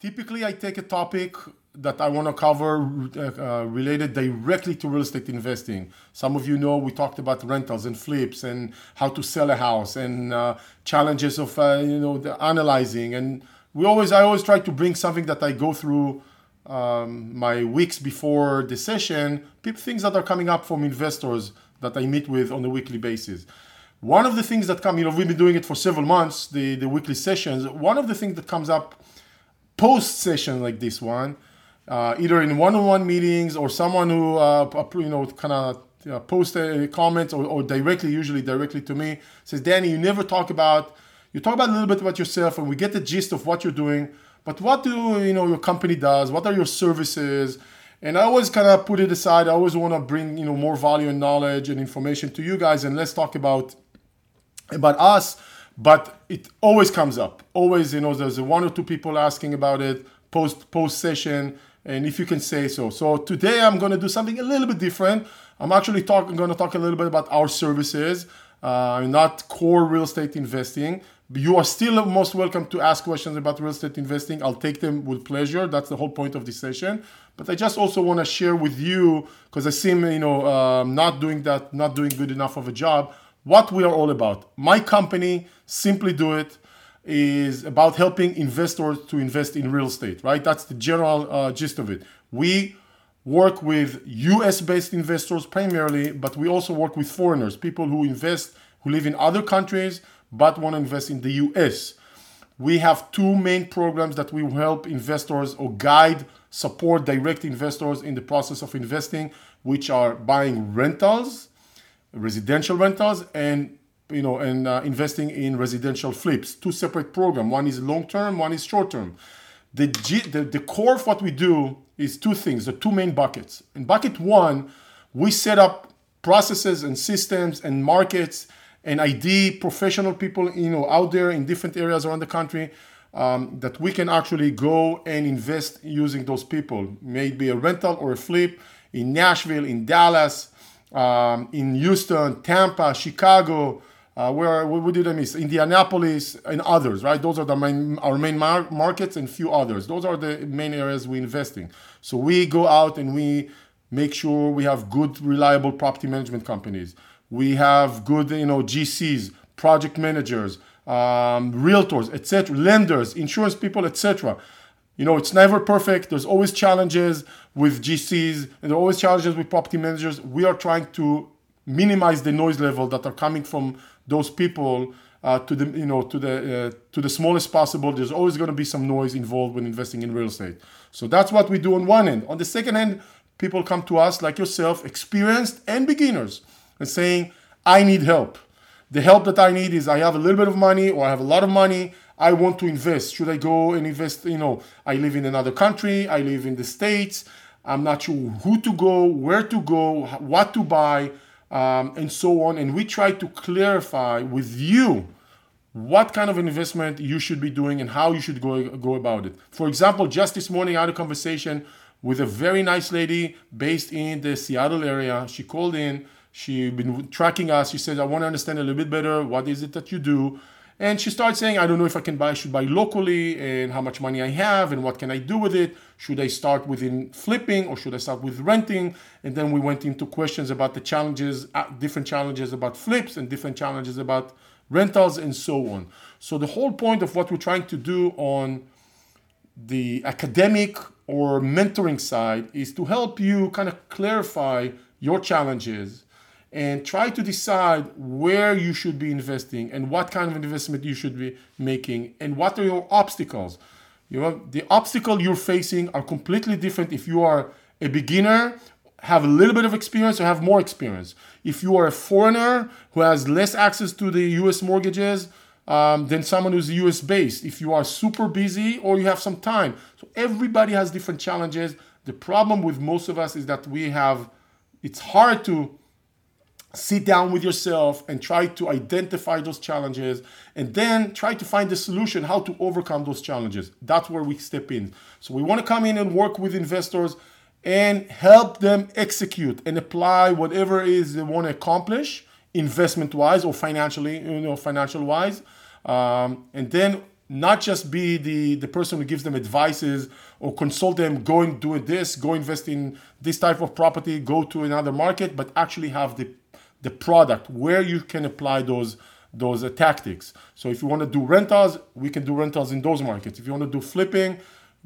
Typically, I take a topic that I want to cover uh, uh, related directly to real estate investing. Some of you know we talked about rentals and flips and how to sell a house and uh, challenges of uh, you know the analyzing and we always I always try to bring something that I go through um, my weeks before the session, things that are coming up from investors that I meet with on a weekly basis. One of the things that come, you know, we've been doing it for several months, the, the weekly sessions. One of the things that comes up post session like this one uh, either in one-on-one meetings or someone who uh, you know kind of uh, post a comment or, or, directly, usually directly to me, says, Danny, you never talk about, you talk about a little bit about yourself and we get the gist of what you're doing, but what do you know your company does? What are your services? And I always kind of put it aside. I always want to bring you know more value and knowledge and information to you guys, and let's talk about about us. But it always comes up. Always, you know, there's one or two people asking about it post post session and if you can say so. So today I'm going to do something a little bit different. I'm actually talking going to talk a little bit about our services, uh, not core real estate investing. You are still most welcome to ask questions about real estate investing. I'll take them with pleasure. That's the whole point of this session. But I just also want to share with you because I seem you know um, not doing that, not doing good enough of a job. What we are all about. My company, Simply Do It is about helping investors to invest in real estate, right? That's the general uh, gist of it. We work with US based investors primarily, but we also work with foreigners, people who invest, who live in other countries, but want to invest in the US. We have two main programs that we help investors or guide, support direct investors in the process of investing, which are buying rentals, residential rentals, and you know, and uh, investing in residential flips. Two separate programs. One is long term, one is short term. The, G, the, the core of what we do is two things, the two main buckets. In bucket one, we set up processes and systems and markets and ID professional people, you know, out there in different areas around the country um, that we can actually go and invest using those people. Maybe a rental or a flip in Nashville, in Dallas, um, in Houston, Tampa, Chicago, uh, where we did I miss? Indianapolis and others, right? Those are the main our main mar- markets and few others. Those are the main areas we invest in. So we go out and we make sure we have good, reliable property management companies. We have good, you know, GCs, project managers, um, realtors, etc., lenders, insurance people, etc. You know, it's never perfect. There's always challenges with GCs, and there are always challenges with property managers. We are trying to minimize the noise level that are coming from those people uh, to the you know to the uh, to the smallest possible. There's always going to be some noise involved when investing in real estate. So that's what we do on one end. On the second end, people come to us like yourself, experienced and beginners, and saying, "I need help. The help that I need is I have a little bit of money or I have a lot of money. I want to invest. Should I go and invest? You know, I live in another country. I live in the states. I'm not sure who to go, where to go, what to buy." um, and so on. And we try to clarify with you what kind of investment you should be doing and how you should go, go about it. For example, just this morning I had a conversation with a very nice lady based in the Seattle area. She called in, she been tracking us. She said, I want to understand a little bit better what is it that you do. And she starts saying, I don't know if I can buy, should buy locally and how much money I have and what can I do with it. Should I start within flipping or should I start with renting? And then we went into questions about the challenges, uh, different challenges about flips and different challenges about rentals and so on. So the whole point of what we're trying to do on the academic or mentoring side is to help you kind of clarify your challenges and try to decide where you should be investing and what kind of investment you should be making and what are your obstacles. You know, the obstacle you're facing are completely different if you are a beginner, have a little bit of experience or have more experience. If you are a foreigner who has less access to the US mortgages um, than someone who's US based, if you are super busy or you have some time. So everybody has different challenges. The problem with most of us is that we have, it's hard to sit down with yourself and try to identify those challenges and then try to find the solution how to overcome those challenges. That's where we step in. So we want to come in and work with investors and help them execute and apply whatever is they want to accomplish investment wise or financially you know financial wise um, and then not just be the, the person who gives them advices or consult them, go and do this, go invest in this type of property, go to another market, but actually have the, the product where you can apply those those uh, tactics. So if you want to do rentals, we can do rentals in those markets. If you want to do flipping,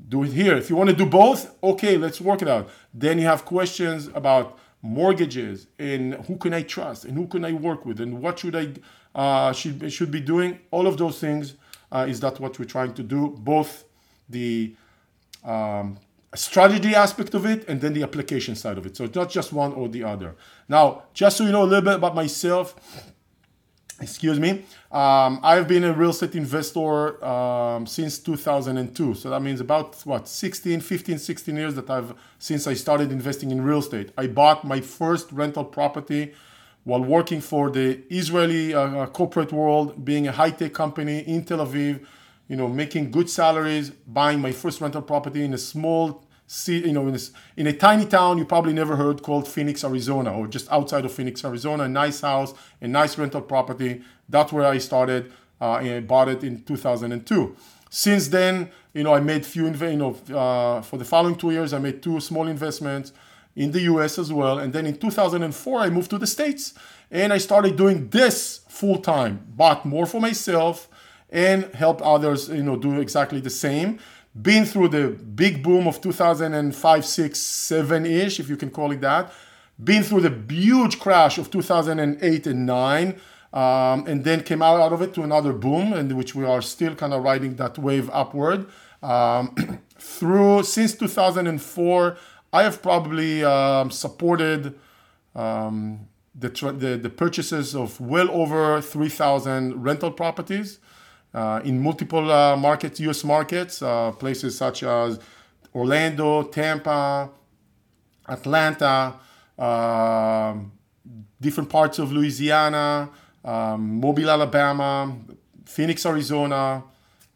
do it here. If you want to do both, okay, let's work it out. Then you have questions about mortgages and who can I trust and who can I work with and what should I uh, should should be doing. All of those things uh, is that what we're trying to do. Both the um, strategy aspect of it and then the application side of it. So it's not just one or the other. Now, just so you know a little bit about myself, excuse me um, i've been a real estate investor um, since 2002 so that means about what 16 15 16 years that i've since i started investing in real estate i bought my first rental property while working for the israeli uh, corporate world being a high-tech company in tel aviv you know making good salaries buying my first rental property in a small you know, in, this, in a tiny town you probably never heard called Phoenix, Arizona, or just outside of Phoenix, Arizona. A nice house, a nice rental property. That's where I started. Uh, and I bought it in 2002. Since then, you know, I made few, you know, uh, for the following two years, I made two small investments in the US as well. And then in 2004, I moved to the States and I started doing this full time, bought more for myself and helped others, you know, do exactly the same been through the big boom of 2005, 6, 7 ish, if you can call it that, been through the huge crash of 2008 and 9. Um, and then came out, out of it to another boom, and which we are still kind of riding that wave upward. Um, through since 2004, I have probably um, supported um, the, the, the purchases of well over 3,000 rental properties in multiple uh, markets, U.S. markets, uh, places such as Orlando, Tampa, Atlanta, um, different parts of Louisiana, um, Mobile, Alabama, Phoenix, Arizona,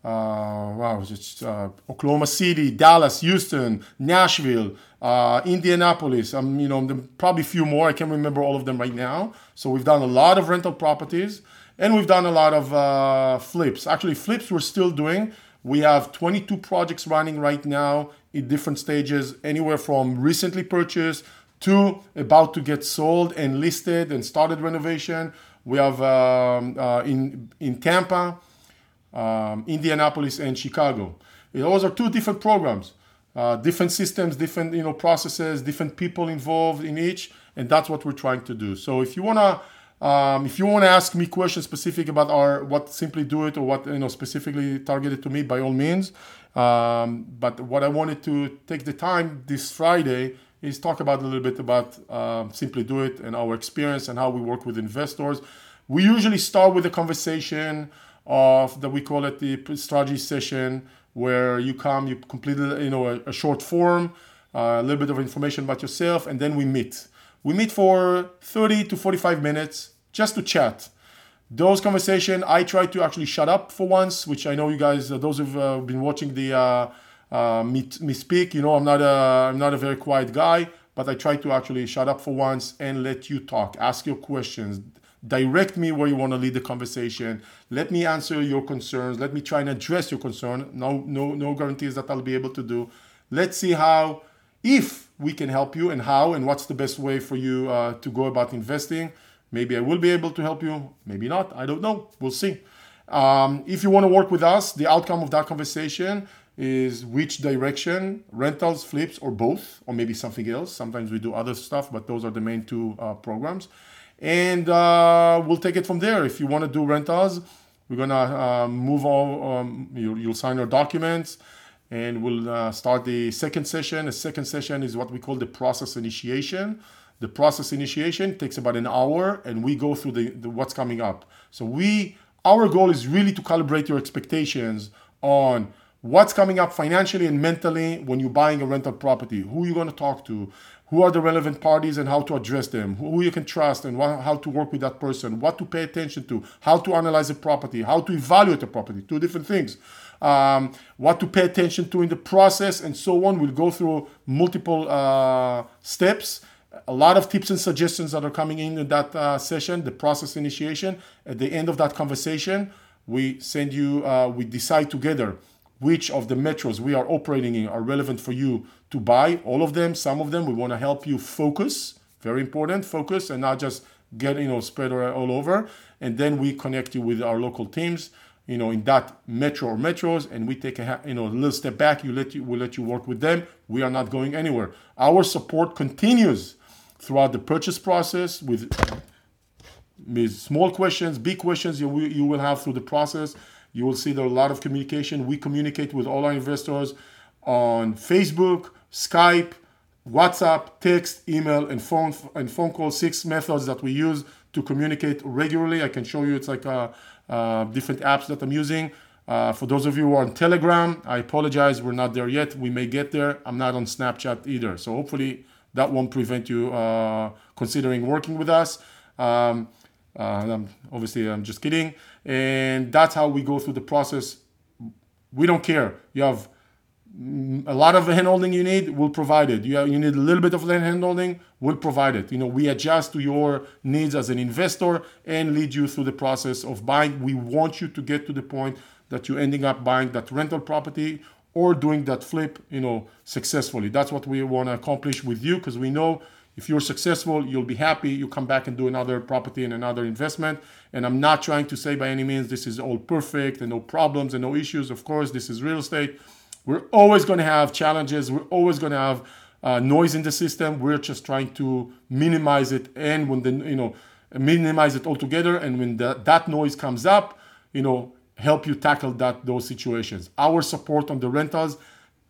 uh, wow, just uh, Oklahoma City, Dallas, Houston, Nashville, uh, Indianapolis. Um, you know, probably a few more. I can't remember all of them right now. So we've done a lot of rental properties. And we've done a lot of uh, flips. Actually, flips we're still doing. We have 22 projects running right now in different stages, anywhere from recently purchased to about to get sold and listed and started renovation. We have um, uh, in in Tampa, um, Indianapolis, and Chicago. Those are two different programs, uh, different systems, different you know processes, different people involved in each, and that's what we're trying to do. So if you wanna um, if you want to ask me questions specific about our what simply do it or what you know specifically targeted to me, by all means. Um, but what I wanted to take the time this Friday is talk about a little bit about uh, simply do it and our experience and how we work with investors. We usually start with a conversation of that we call it the strategy session, where you come, you complete you know a, a short form, uh, a little bit of information about yourself, and then we meet. We meet for 30 to 45 minutes just to chat. Those conversation, I try to actually shut up for once, which I know you guys, uh, those who've uh, been watching the uh, uh, me, me speak, you know, I'm not a I'm not a very quiet guy, but I try to actually shut up for once and let you talk, ask your questions, direct me where you want to lead the conversation. Let me answer your concerns. Let me try and address your concern. No, no, no guarantees that I'll be able to do. Let's see how, if we can help you and how and what's the best way for you uh, to go about investing. Maybe I will be able to help you, maybe not. I don't know. We'll see. Um, if you want to work with us, the outcome of that conversation is which direction rentals, flips, or both, or maybe something else. Sometimes we do other stuff, but those are the main two uh, programs. And uh, we'll take it from there. If you want to do rentals, we're going to uh, move on. Um, you, you'll sign your documents and we'll uh, start the second session. The second session is what we call the process initiation. The process initiation takes about an hour, and we go through the, the what's coming up. So we, our goal is really to calibrate your expectations on what's coming up financially and mentally when you're buying a rental property. Who are you going to talk to? Who are the relevant parties and how to address them? Who you can trust and how to work with that person? What to pay attention to? How to analyze a property? How to evaluate a property? Two different things um, what to pay attention to in the process, and so on. We'll go through multiple uh, steps. A lot of tips and suggestions that are coming in in that uh, session, the process initiation. At the end of that conversation, We send you, uh, we decide together which of the metros we are operating in are relevant for you to buy. All of them, some of them, we want to help you focus. Very important, focus and not just get you know spread all over. And then we connect you with our local teams, you know, in that metro or metros, and we take a you know a little step back. You let you we let you work with them. We are not going anywhere. Our support continues throughout the purchase process with small questions, big questions you will, you will have through the process. You will see there are a lot of communication. We communicate with all our investors on Facebook, Skype, WhatsApp, text, email, and phone and phone call. Six methods that we use to communicate regularly. I can show you. It's like uh, uh, different apps that I'm using. Uh, for those of you who are on Telegram, I apologize. We're not there yet. We may get there. I'm not on Snapchat either. So hopefully that won't prevent you uh, considering working with us. Um, uh, obviously, I'm just kidding. And that's how we go through the process. We don't care. You have Mm, a lot of hand holding you need, we'll provide it. You, have, you need a little bit of hand holding, we'll provide it. You know, we adjust to your needs as an investor and lead you through the process of buying. We want you to get to the point that you're ending up buying that rental property or doing that flip, you know, successfully. That's what we want to accomplish with you because we know if you're successful, you'll be happy. You come back and do another property and another investment. And I'm not trying to say by any means this is all perfect and no problems and no issues. Of course, this is real estate. We're always going to have challenges. We're always going to have uh, noise in the system. We're just trying to minimize it, and when the you know minimize it altogether. And when the, that noise comes up, you know, help you tackle that those situations. Our support on the rentals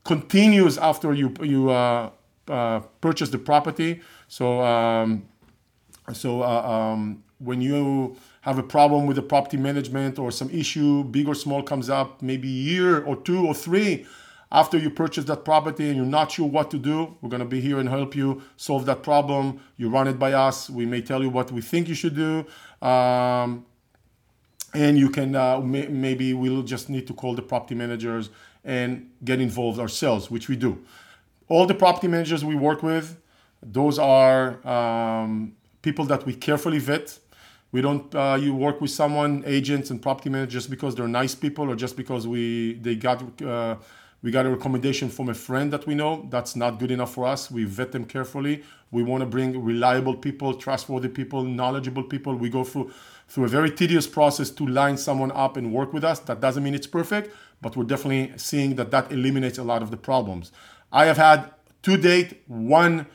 continues after you you uh, uh, purchase the property. So, um, so uh, um, when you have a problem with the property management or some issue, big or small, comes up, maybe a year or two or three after you purchase that property and you're not sure what to do, we're going to be here and help you solve that problem. You run it by us. We may tell you what we think you should do. Um, and you can uh, may, maybe we'll just need to call the property managers and get involved ourselves, which we do. All the property managers we work with, those are um, people that we carefully vet. We don't uh, you work with someone, agents and property managers, just because they're nice people or just because we they got uh, we got a recommendation from a friend that we know. That's not good enough for us. We vet them carefully. We want to bring reliable people, trustworthy people, knowledgeable people. We go through through a very tedious process to line someone up and work with us. That doesn't mean it's perfect, but we're definitely seeing that that eliminates a lot of the problems. I have had to date one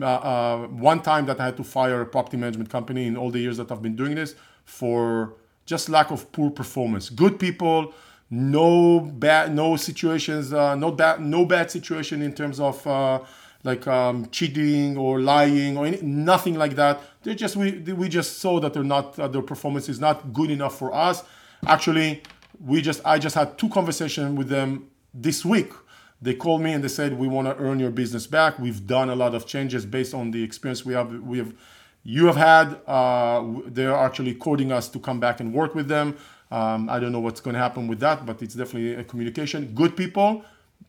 uh, uh, one time that I had to fire a property management company in all the years that I've been doing this for just lack of poor performance. Good people, no bad, no situations, uh, no bad, no bad situation in terms of uh, like um, cheating or lying or any, nothing like that. They just we we just saw that they're not uh, their performance is not good enough for us. Actually, we just I just had two conversations with them this week they called me and they said, "We want to earn your business back. We've done a lot of changes based on the experience we have. We have, you have had. Uh, they're actually courting us to come back and work with them. Um, I don't know what's going to happen with that, but it's definitely a communication. Good people,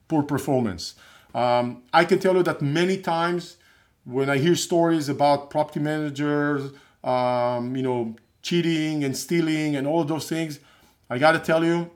poor performance. Um, I can tell you that many times when I hear stories about property managers, um, you know, cheating and stealing and all those things, I got to tell you,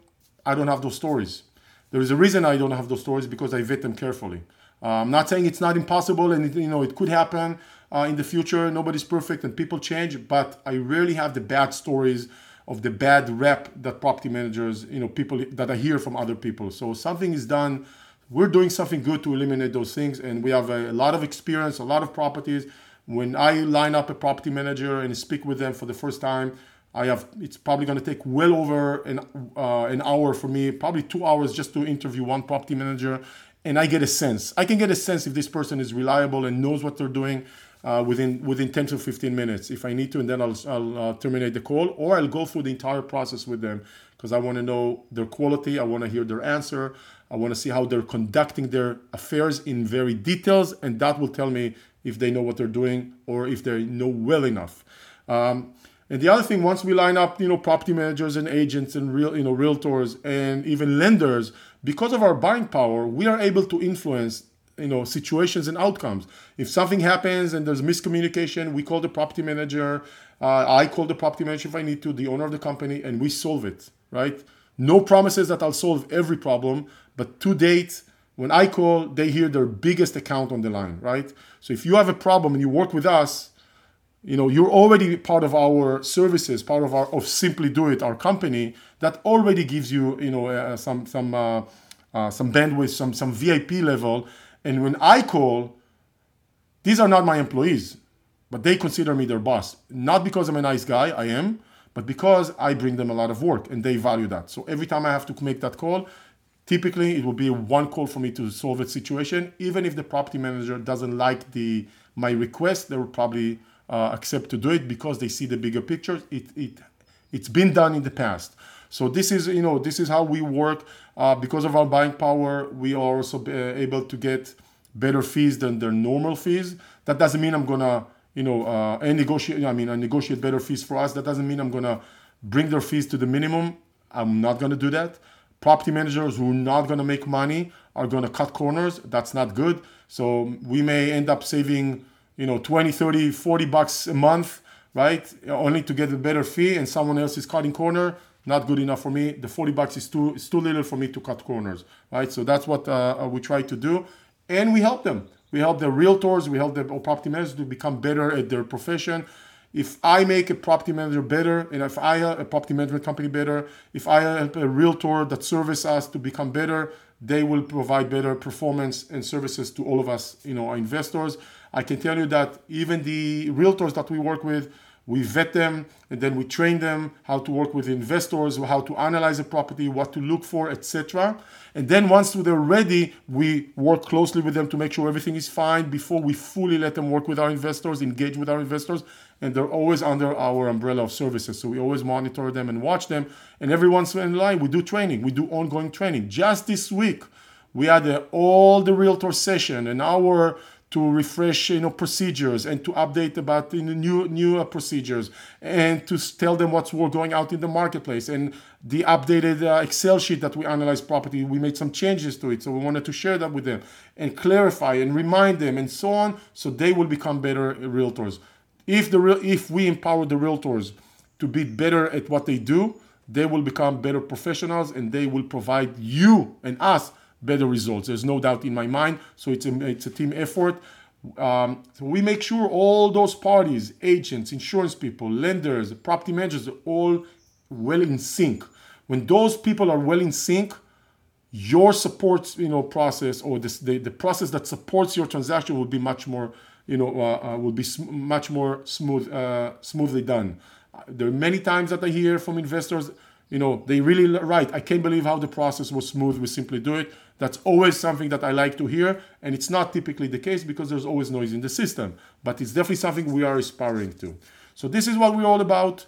I don't have those stories. There is a reason I don't have those stories because I vet them carefully. Uh, I'm not saying it's not impossible and it, you know it could happen uh, in the future. Nobody's perfect and people change, but I rarely have the bad stories of the bad rep that property managers, you know, people that I hear from other people. So something is done. We're doing something good to eliminate those things, and we have a, a lot of experience, a lot of properties. When I line up a property manager and speak with them for the first time, I have it's probably going to take well over an uh, an hour for me, probably two hours just to interview one property manager, and I get a sense. I can get a sense if this person is reliable and knows what they're doing uh, within within 10 to 15 minutes if I need to, and then I'll I'll uh, terminate the call or I'll go through the entire process with them because I want to know their quality. I want to hear their answer. I want to see how they're conducting their affairs in very details, and that will tell me if they know what they're doing or if they know well enough. Um, and the other thing, once we line up, you know, property managers and agents and real, you know, realtors and even lenders, because of our buying power, we are able to influence, you know, situations and outcomes. If something happens and there's miscommunication, we call the property manager. Uh, I call the property manager if I need to, the owner of the company, and we solve it. right? No promises that I'll solve every problem, but to date, when I call, they hear their biggest account on the line, right? So if you have a problem and you work with us, you know you're already part of our services part of our of simply do it our company that already gives you you know uh, some some uh, uh, some bandwidth some some vip level and when i call these are not my employees but they consider me their boss not because i'm a nice guy i am but because i bring them a lot of work and they value that so every time i have to make that call typically it will be one call for me to solve a situation even if the property manager doesn't like the my request they will probably uh, accept to do it because they see the bigger picture. It, it, it's been done in the past. So this is, you know, this is how we work. Uh, because of our buying power, we are also uh, able to get better fees than their normal fees. That doesn't mean I'm gonna, you know, uh, negotiate. I mean, I negotiate better fees for us. That doesn't mean I'm gonna bring their fees to the minimum. I'm not gonna do that. Property managers who are not gonna make money are gonna cut corners. That's not good. So we may end up saving you know 20 30 40 bucks a month right only to get a better fee and someone else is cutting corner not good enough for me. The 40 bucks is too is too little for me to cut corners right? So that's what uh, uh we try to do. And we help them. We help the realtors. We help the property managers to become better at their profession. If I make a property manager better, and if I help a property management company better, if I help a realtor that service us to become better, they will provide better performance and services to all of us, you know, our investors. I can tell you that even the realtors that we work with, we vet them and then we train them how to work with investors, how to analyze a property, what to look for, etc. And then once they're ready, we work closely with them to make sure everything is fine before we fully let them work with our investors, engage with our investors, and they're always under our umbrella of services. So we always monitor them and watch them. And every once in a while, we do training. We do ongoing training. Just this week, we had a, all the realtor session, and our to refresh you know procedures and to update about know, new new uh, procedures and to tell them what's going out in the marketplace. And the updated uh, excel sheet that we analyzed property we made some changes to it. So we wanted to share that with them and clarify and remind them and so on so they will become better realtors. If the real if we empower the realtors to be better at what they do they will become better professionals and they will provide you and us better results. There's no doubt in my mind. So it's a, it's a team effort. Um, so we make sure all those parties, agents, insurance people, lenders, property managers, are all well in sync. When those people are well in sync, your support, you know, process or this, the, the process that supports your transaction will be much more, you know, uh, uh, will be sm- much more smooth, uh, smoothly done. There are many times that I hear from investors, you know, they really right. I can't believe how the process was smooth. We simply do it. That's always something that I like to hear, and it's not typically the case because there's always noise in the system, but it's definitely something we are aspiring to. So this is what we're all about.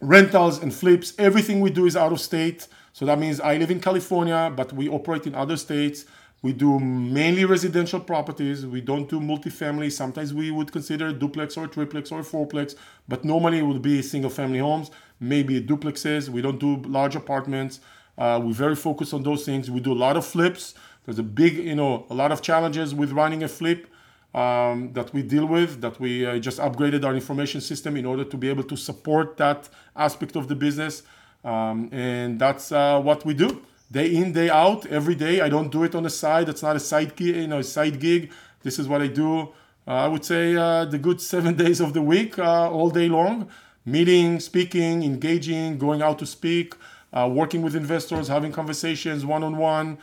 Rentals and flips. Everything we do is out of state. So that means I live in California, but we operate in other states. We do mainly residential properties. We don't do multifamily. Sometimes we would consider duplex or triplex or fourplex, but normally it would be single family homes, maybe duplexes. We don't do large apartments. Uh, we're very focused on those things. We do a lot of flips. There's a big, you know, a lot of challenges with running a flip um, that we deal with, that we uh, just upgraded our information system in order to be able to support that aspect of the business. Um, and that's uh, what we do day in, day out, every day. I don't do it on the side. that's not a side gig, you know, a side gig. This is what I do. Uh, I would say uh, the good seven days of the week, uh, all day long, meeting, speaking, engaging, going out to speak uh, working with investors, having conversations one on one,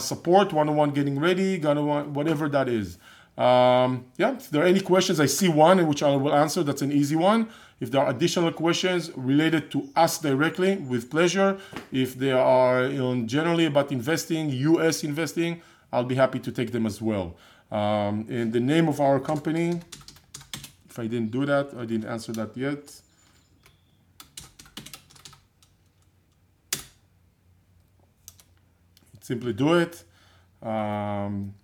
support one on one, getting ready, whatever that is. Um, yeah, if there are any questions, I see one which I will answer. That's an easy one. If there are additional questions related to us directly, with pleasure. If they are generally about investing, US investing, I'll be happy to take them as well. Um, and the name of our company, if I didn't do that, I didn't answer that yet. simply do it. Um,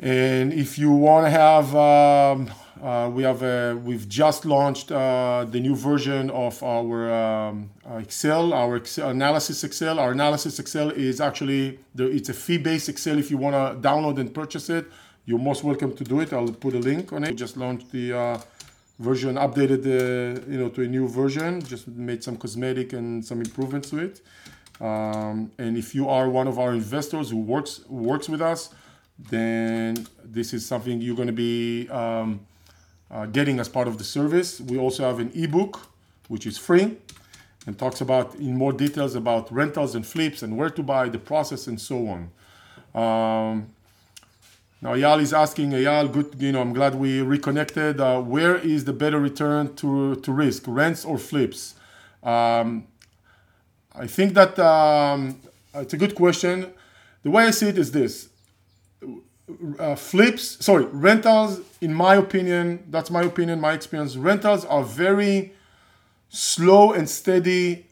and if you want to have, um, uh, we have a, we've just launched uh, the new version of our um, Excel, our Excel, analysis Excel. Our analysis Excel is actually the, it's a fee-based Excel. If you want to download and purchase it, you're most welcome to do it. I'll put a link on it. We just launched the uh, version updated the you know to a new version just made some cosmetic and some improvements to it um, and if you are one of our investors who works works with us then this is something you're going to be um, uh, getting as part of the service we also have an ebook which is free and talks about in more details about rentals and flips and where to buy the process and so on um, now Eyal is asking, Eyal, good, you know, I'm glad we reconnected. Uh, where is the better return to, to risk, rents or flips? Um, I think that um, it's a good question. The way I see it is this. Uh, flips, sorry, rentals, in my opinion, that's my opinion, my experience, rentals are very slow and steady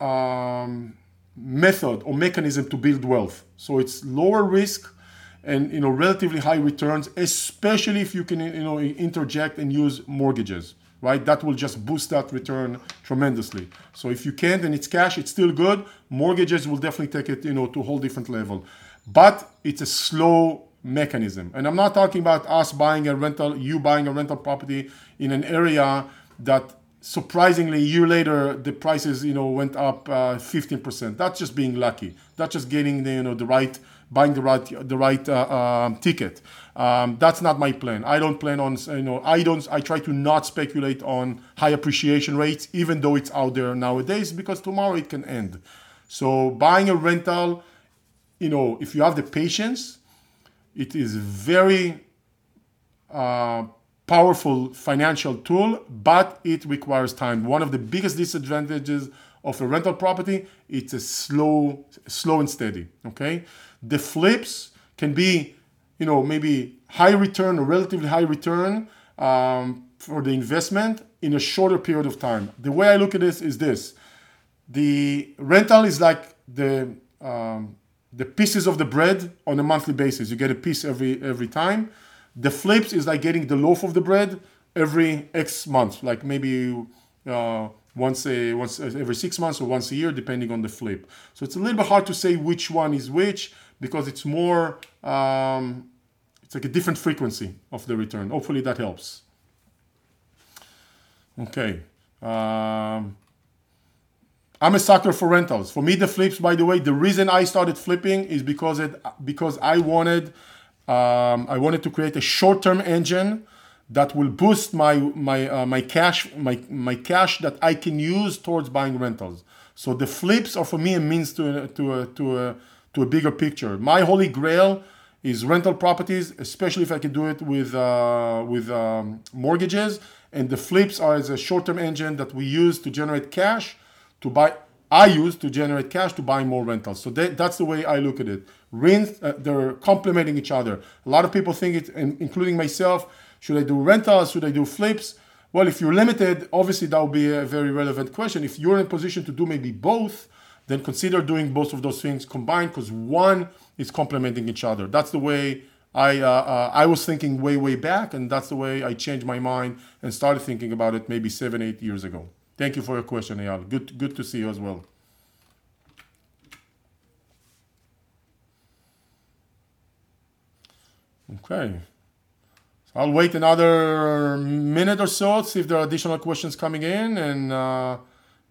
um, method or mechanism to build wealth. So it's lower risk, and you know relatively high returns, especially if you can you know interject and use mortgages, right? That will just boost that return tremendously. So if you can't and it's cash, it's still good. Mortgages will definitely take it you know to a whole different level, but it's a slow mechanism. And I'm not talking about us buying a rental, you buying a rental property in an area that surprisingly a year later the prices you know went up uh, 15% that's just being lucky that's just getting the you know the right buying the right the right uh, uh, ticket. Um, that's not my plan. I don't plan on you know I don't I try to not speculate on high appreciation rates, even though it's out there nowadays, because tomorrow it can end. So buying a rental, you know, if you have the patience, it is very uh, powerful financial tool, but it requires time. One of the biggest disadvantages of a rental property, it's a slow, slow and steady. Okay, the flips can be, you know, maybe high return or relatively high return um, for the investment in a shorter period of time. The way I look at this is this: the rental is like the um, the pieces of the bread on a monthly basis. You get a piece every every time. The flips is like getting the loaf of the bread every X month, like maybe uh, once a once every six months or once a year, depending on the flip. So it's a little bit hard to say which one is which because it's more um, it's like a different frequency of the return. Hopefully that helps. Okay. Um, I'm a sucker for rentals. For me, the flips, by the way, the reason I started flipping is because it because I wanted um, I wanted to create a short-term engine that will boost my my uh, my cash my my cash that I can use towards buying rentals. So the flips are for me a means to to a, to a to a bigger picture. My holy grail is rental properties, especially if I can do it with uh, with um, mortgages. And the flips are as a short-term engine that we use to generate cash to buy. I use to generate cash to buy more rentals. So that, that's the way I look at it. Rent, uh, they're complementing each other. A lot of people think it, including myself, should I do rentals? Should I do flips? Well, if you're limited, obviously that would be a very relevant question. If you're in a position to do maybe both, then consider doing both of those things combined because one is complementing each other. That's the way I uh, uh, I was thinking way way back, and that's the way I changed my mind and started thinking about it maybe seven eight years ago. Thank you for your question, Eyal. Good good to see you as well. Okay. I'll wait another minute or so, to see if there are additional questions coming in, and. Uh,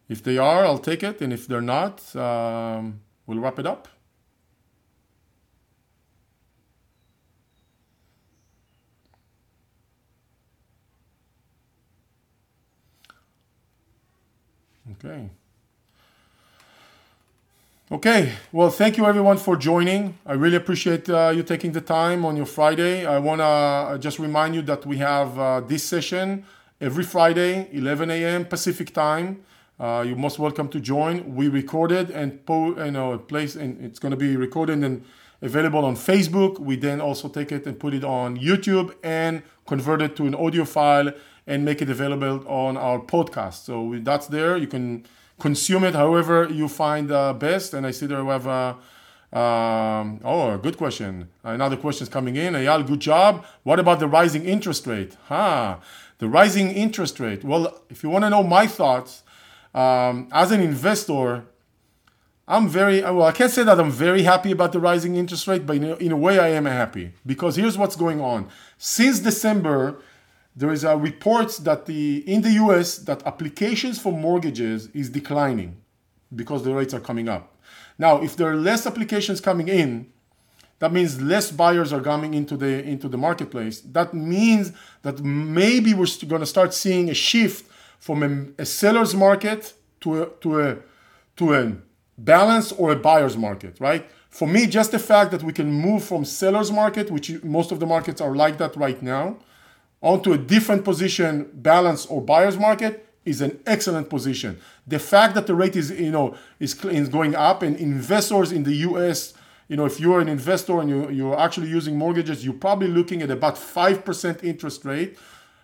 if they are, I'll take it, and if they're not, um, we'll wrap it up. Okay. Okay, well, thank you everyone for joining. I really appreciate uh, you taking the time on your Friday. I want to just remind you that we have uh, this session every Friday, 11 a.m. Pacific time. Uh, you're most welcome to join. We recorded and po- you know place and it's going to be recorded and available on Facebook. We then also take it and put it on YouTube and convert it to an audio file and make it available on our podcast. So that's there. You can consume it however you find uh, best. And I see there we have a um, oh, good question. Another question is coming in. Eyal, good job. What about the rising interest rate? Huh. the rising interest rate. Well, if you want to know my thoughts, um, as an investor, I'm very well. I can't say that I'm very happy about the rising interest rate, but in a, in a way, I am happy because here's what's going on. Since December, there is a report that the in the US that applications for mortgages is declining because the rates are coming up. Now, if there are less applications coming in, that means less buyers are coming into the into the marketplace. That means that maybe we're going to start seeing a shift from a, a seller's market to a, to a to a balance or a buyer's market, right? For me, just the fact that we can move from seller's market, which most of the markets are like that right now, onto a different position, balance or buyer's market, is an excellent position. The fact that the rate is, you know, is, is going up and investors in the US, you know, if you're an investor and you, you're actually using mortgages, you're probably looking at about 5% interest rate.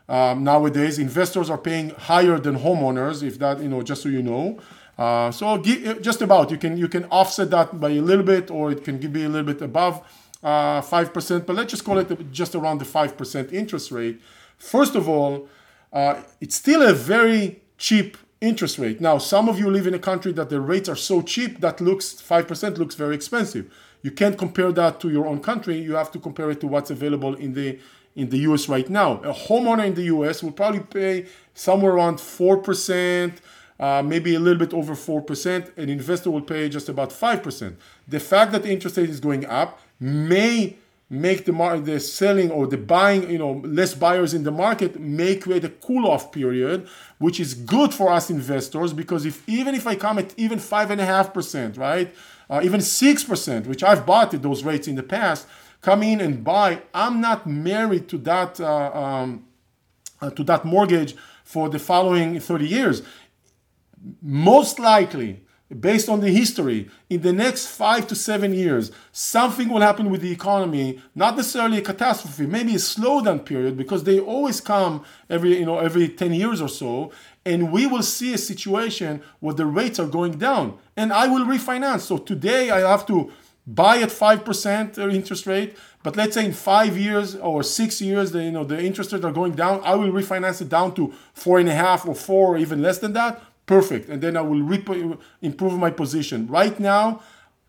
Um, nowadays, investors are paying higher than homeowners, if that, you know, just so you know. Uh, so just about you can you can offset that by a little bit, or it can be a little bit above uh, five uh, percent. But let's just call it just around the five percent interest rate. First of all, uh, it's still a very cheap interest rate. Now, some of you live in a country that the rates are so cheap that looks 5% looks very expensive. You can't compare that to your own country. You have to compare it to what's available in the in the US right now. A homeowner in the US will probably pay somewhere around 4%, uh, maybe a little bit over 4%. An investor will pay just about 5%. The fact that the interest rate is going up may make the the selling or the buying, you know, less buyers in the market may create a cool off period, which is good for us investors because if even if I come at even five and a half percent, right, uh, even six percent, which I've bought at those rates in the past, come in and buy. I'm not married to that uh, um, uh, to that mortgage for the following 30 years. Most likely, based on the history, in the next five to seven years, something will happen with the economy, not necessarily a catastrophe, maybe a slowdown period, because they always come every, you know, every 10 years or so, and we will see a situation where the rates are going down. And I will refinance. So today I have to buy at 5% interest rate, but let's say in five years or six years, the, you know, the interest rates are going down, I will refinance it down to four and a half or four or even less than that perfect. And then I will rep- improve my position. Right now,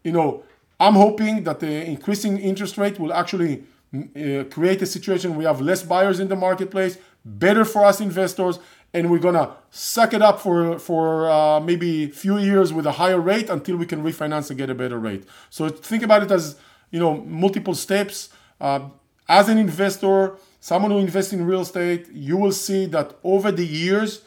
you know, I'm hoping that the increasing interest rate will actually uh, create a situation we have less buyers in the marketplace, better for us investors, and we're gonna suck it up for for uh, maybe few years with a higher rate until we can refinance and get a better rate. So think about it as you know multiple steps. Uh, as an investor, someone who invests in real estate, you will see that over the years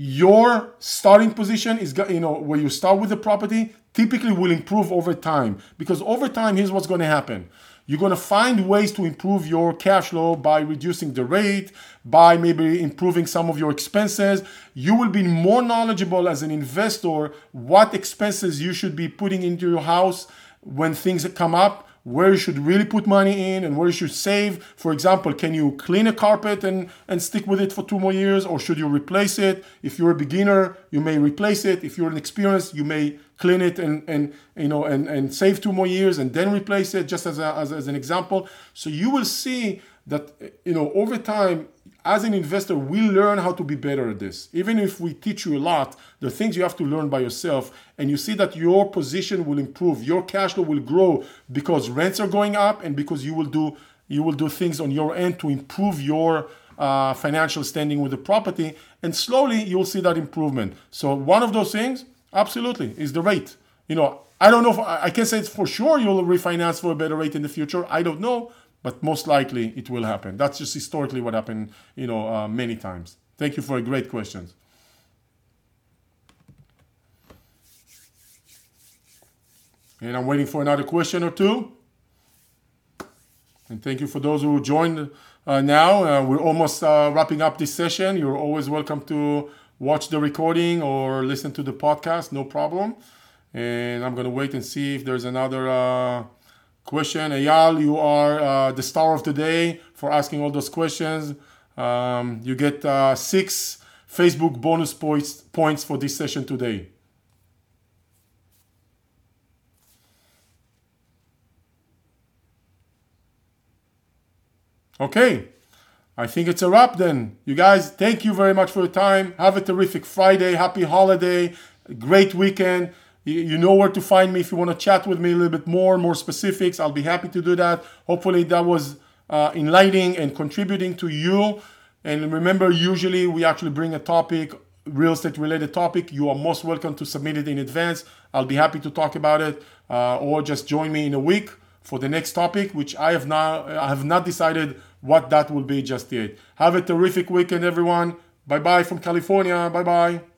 your starting position is you know where you start with the property typically will improve over time because over time here's what's going to happen. You're going to find ways to improve your cash flow by reducing the rate by maybe improving some of your expenses. You will be more knowledgeable as an investor what expenses you should be putting into your house when things come up where you should really put money in and where you should save. For example, can you clean a carpet and, and stick with it for two more years, or should you replace it? If you're a beginner, you may replace it. If you're an experienced, you may clean it and, and you know and, and save two more years and then replace it, just as, a, as, as an example. So you will see that you know over time as an investor, we learn how to be better at this. Even if we teach you a lot, the things you have to learn by yourself, and you see that your position will improve, your cash flow will grow because rents are going up, and because you will do you will do things on your end to improve your uh, financial standing with the property, and slowly you'll see that improvement. So one of those things, absolutely, is the rate. You know, I don't know if I can say it's for sure you'll refinance for a better rate in the future. I don't know, but most likely it will happen. That's just historically what happened, you know, uh, many times. Thank you for a great question. And I'm waiting for another question or two. And thank you for those who joined uh, now. Uh, we're almost uh, wrapping up this session. You're always welcome to watch the recording or listen to the podcast, no problem. And I'm going to wait and see if there's another uh, question. Eyal, you are uh, the star of the day for asking all those questions. Um, you get uh, six Facebook bonus points points for this session today. Okay, I think it's a wrap then. You guys, thank you very much for your time. Have a terrific Friday. Happy holiday. Great weekend. You know where to find me if you want to chat with me a little bit more, more specifics. I'll be happy to do that. Hopefully, that was uh, enlightening and contributing to you. And remember, usually we actually bring a topic, real estate related topic. You are most welcome to submit it in advance. I'll be happy to talk about it, uh, or just join me in a week for the next topic, which I have not I have not decided what that will be just yet. Have a terrific weekend, everyone. Bye bye from California. Bye bye.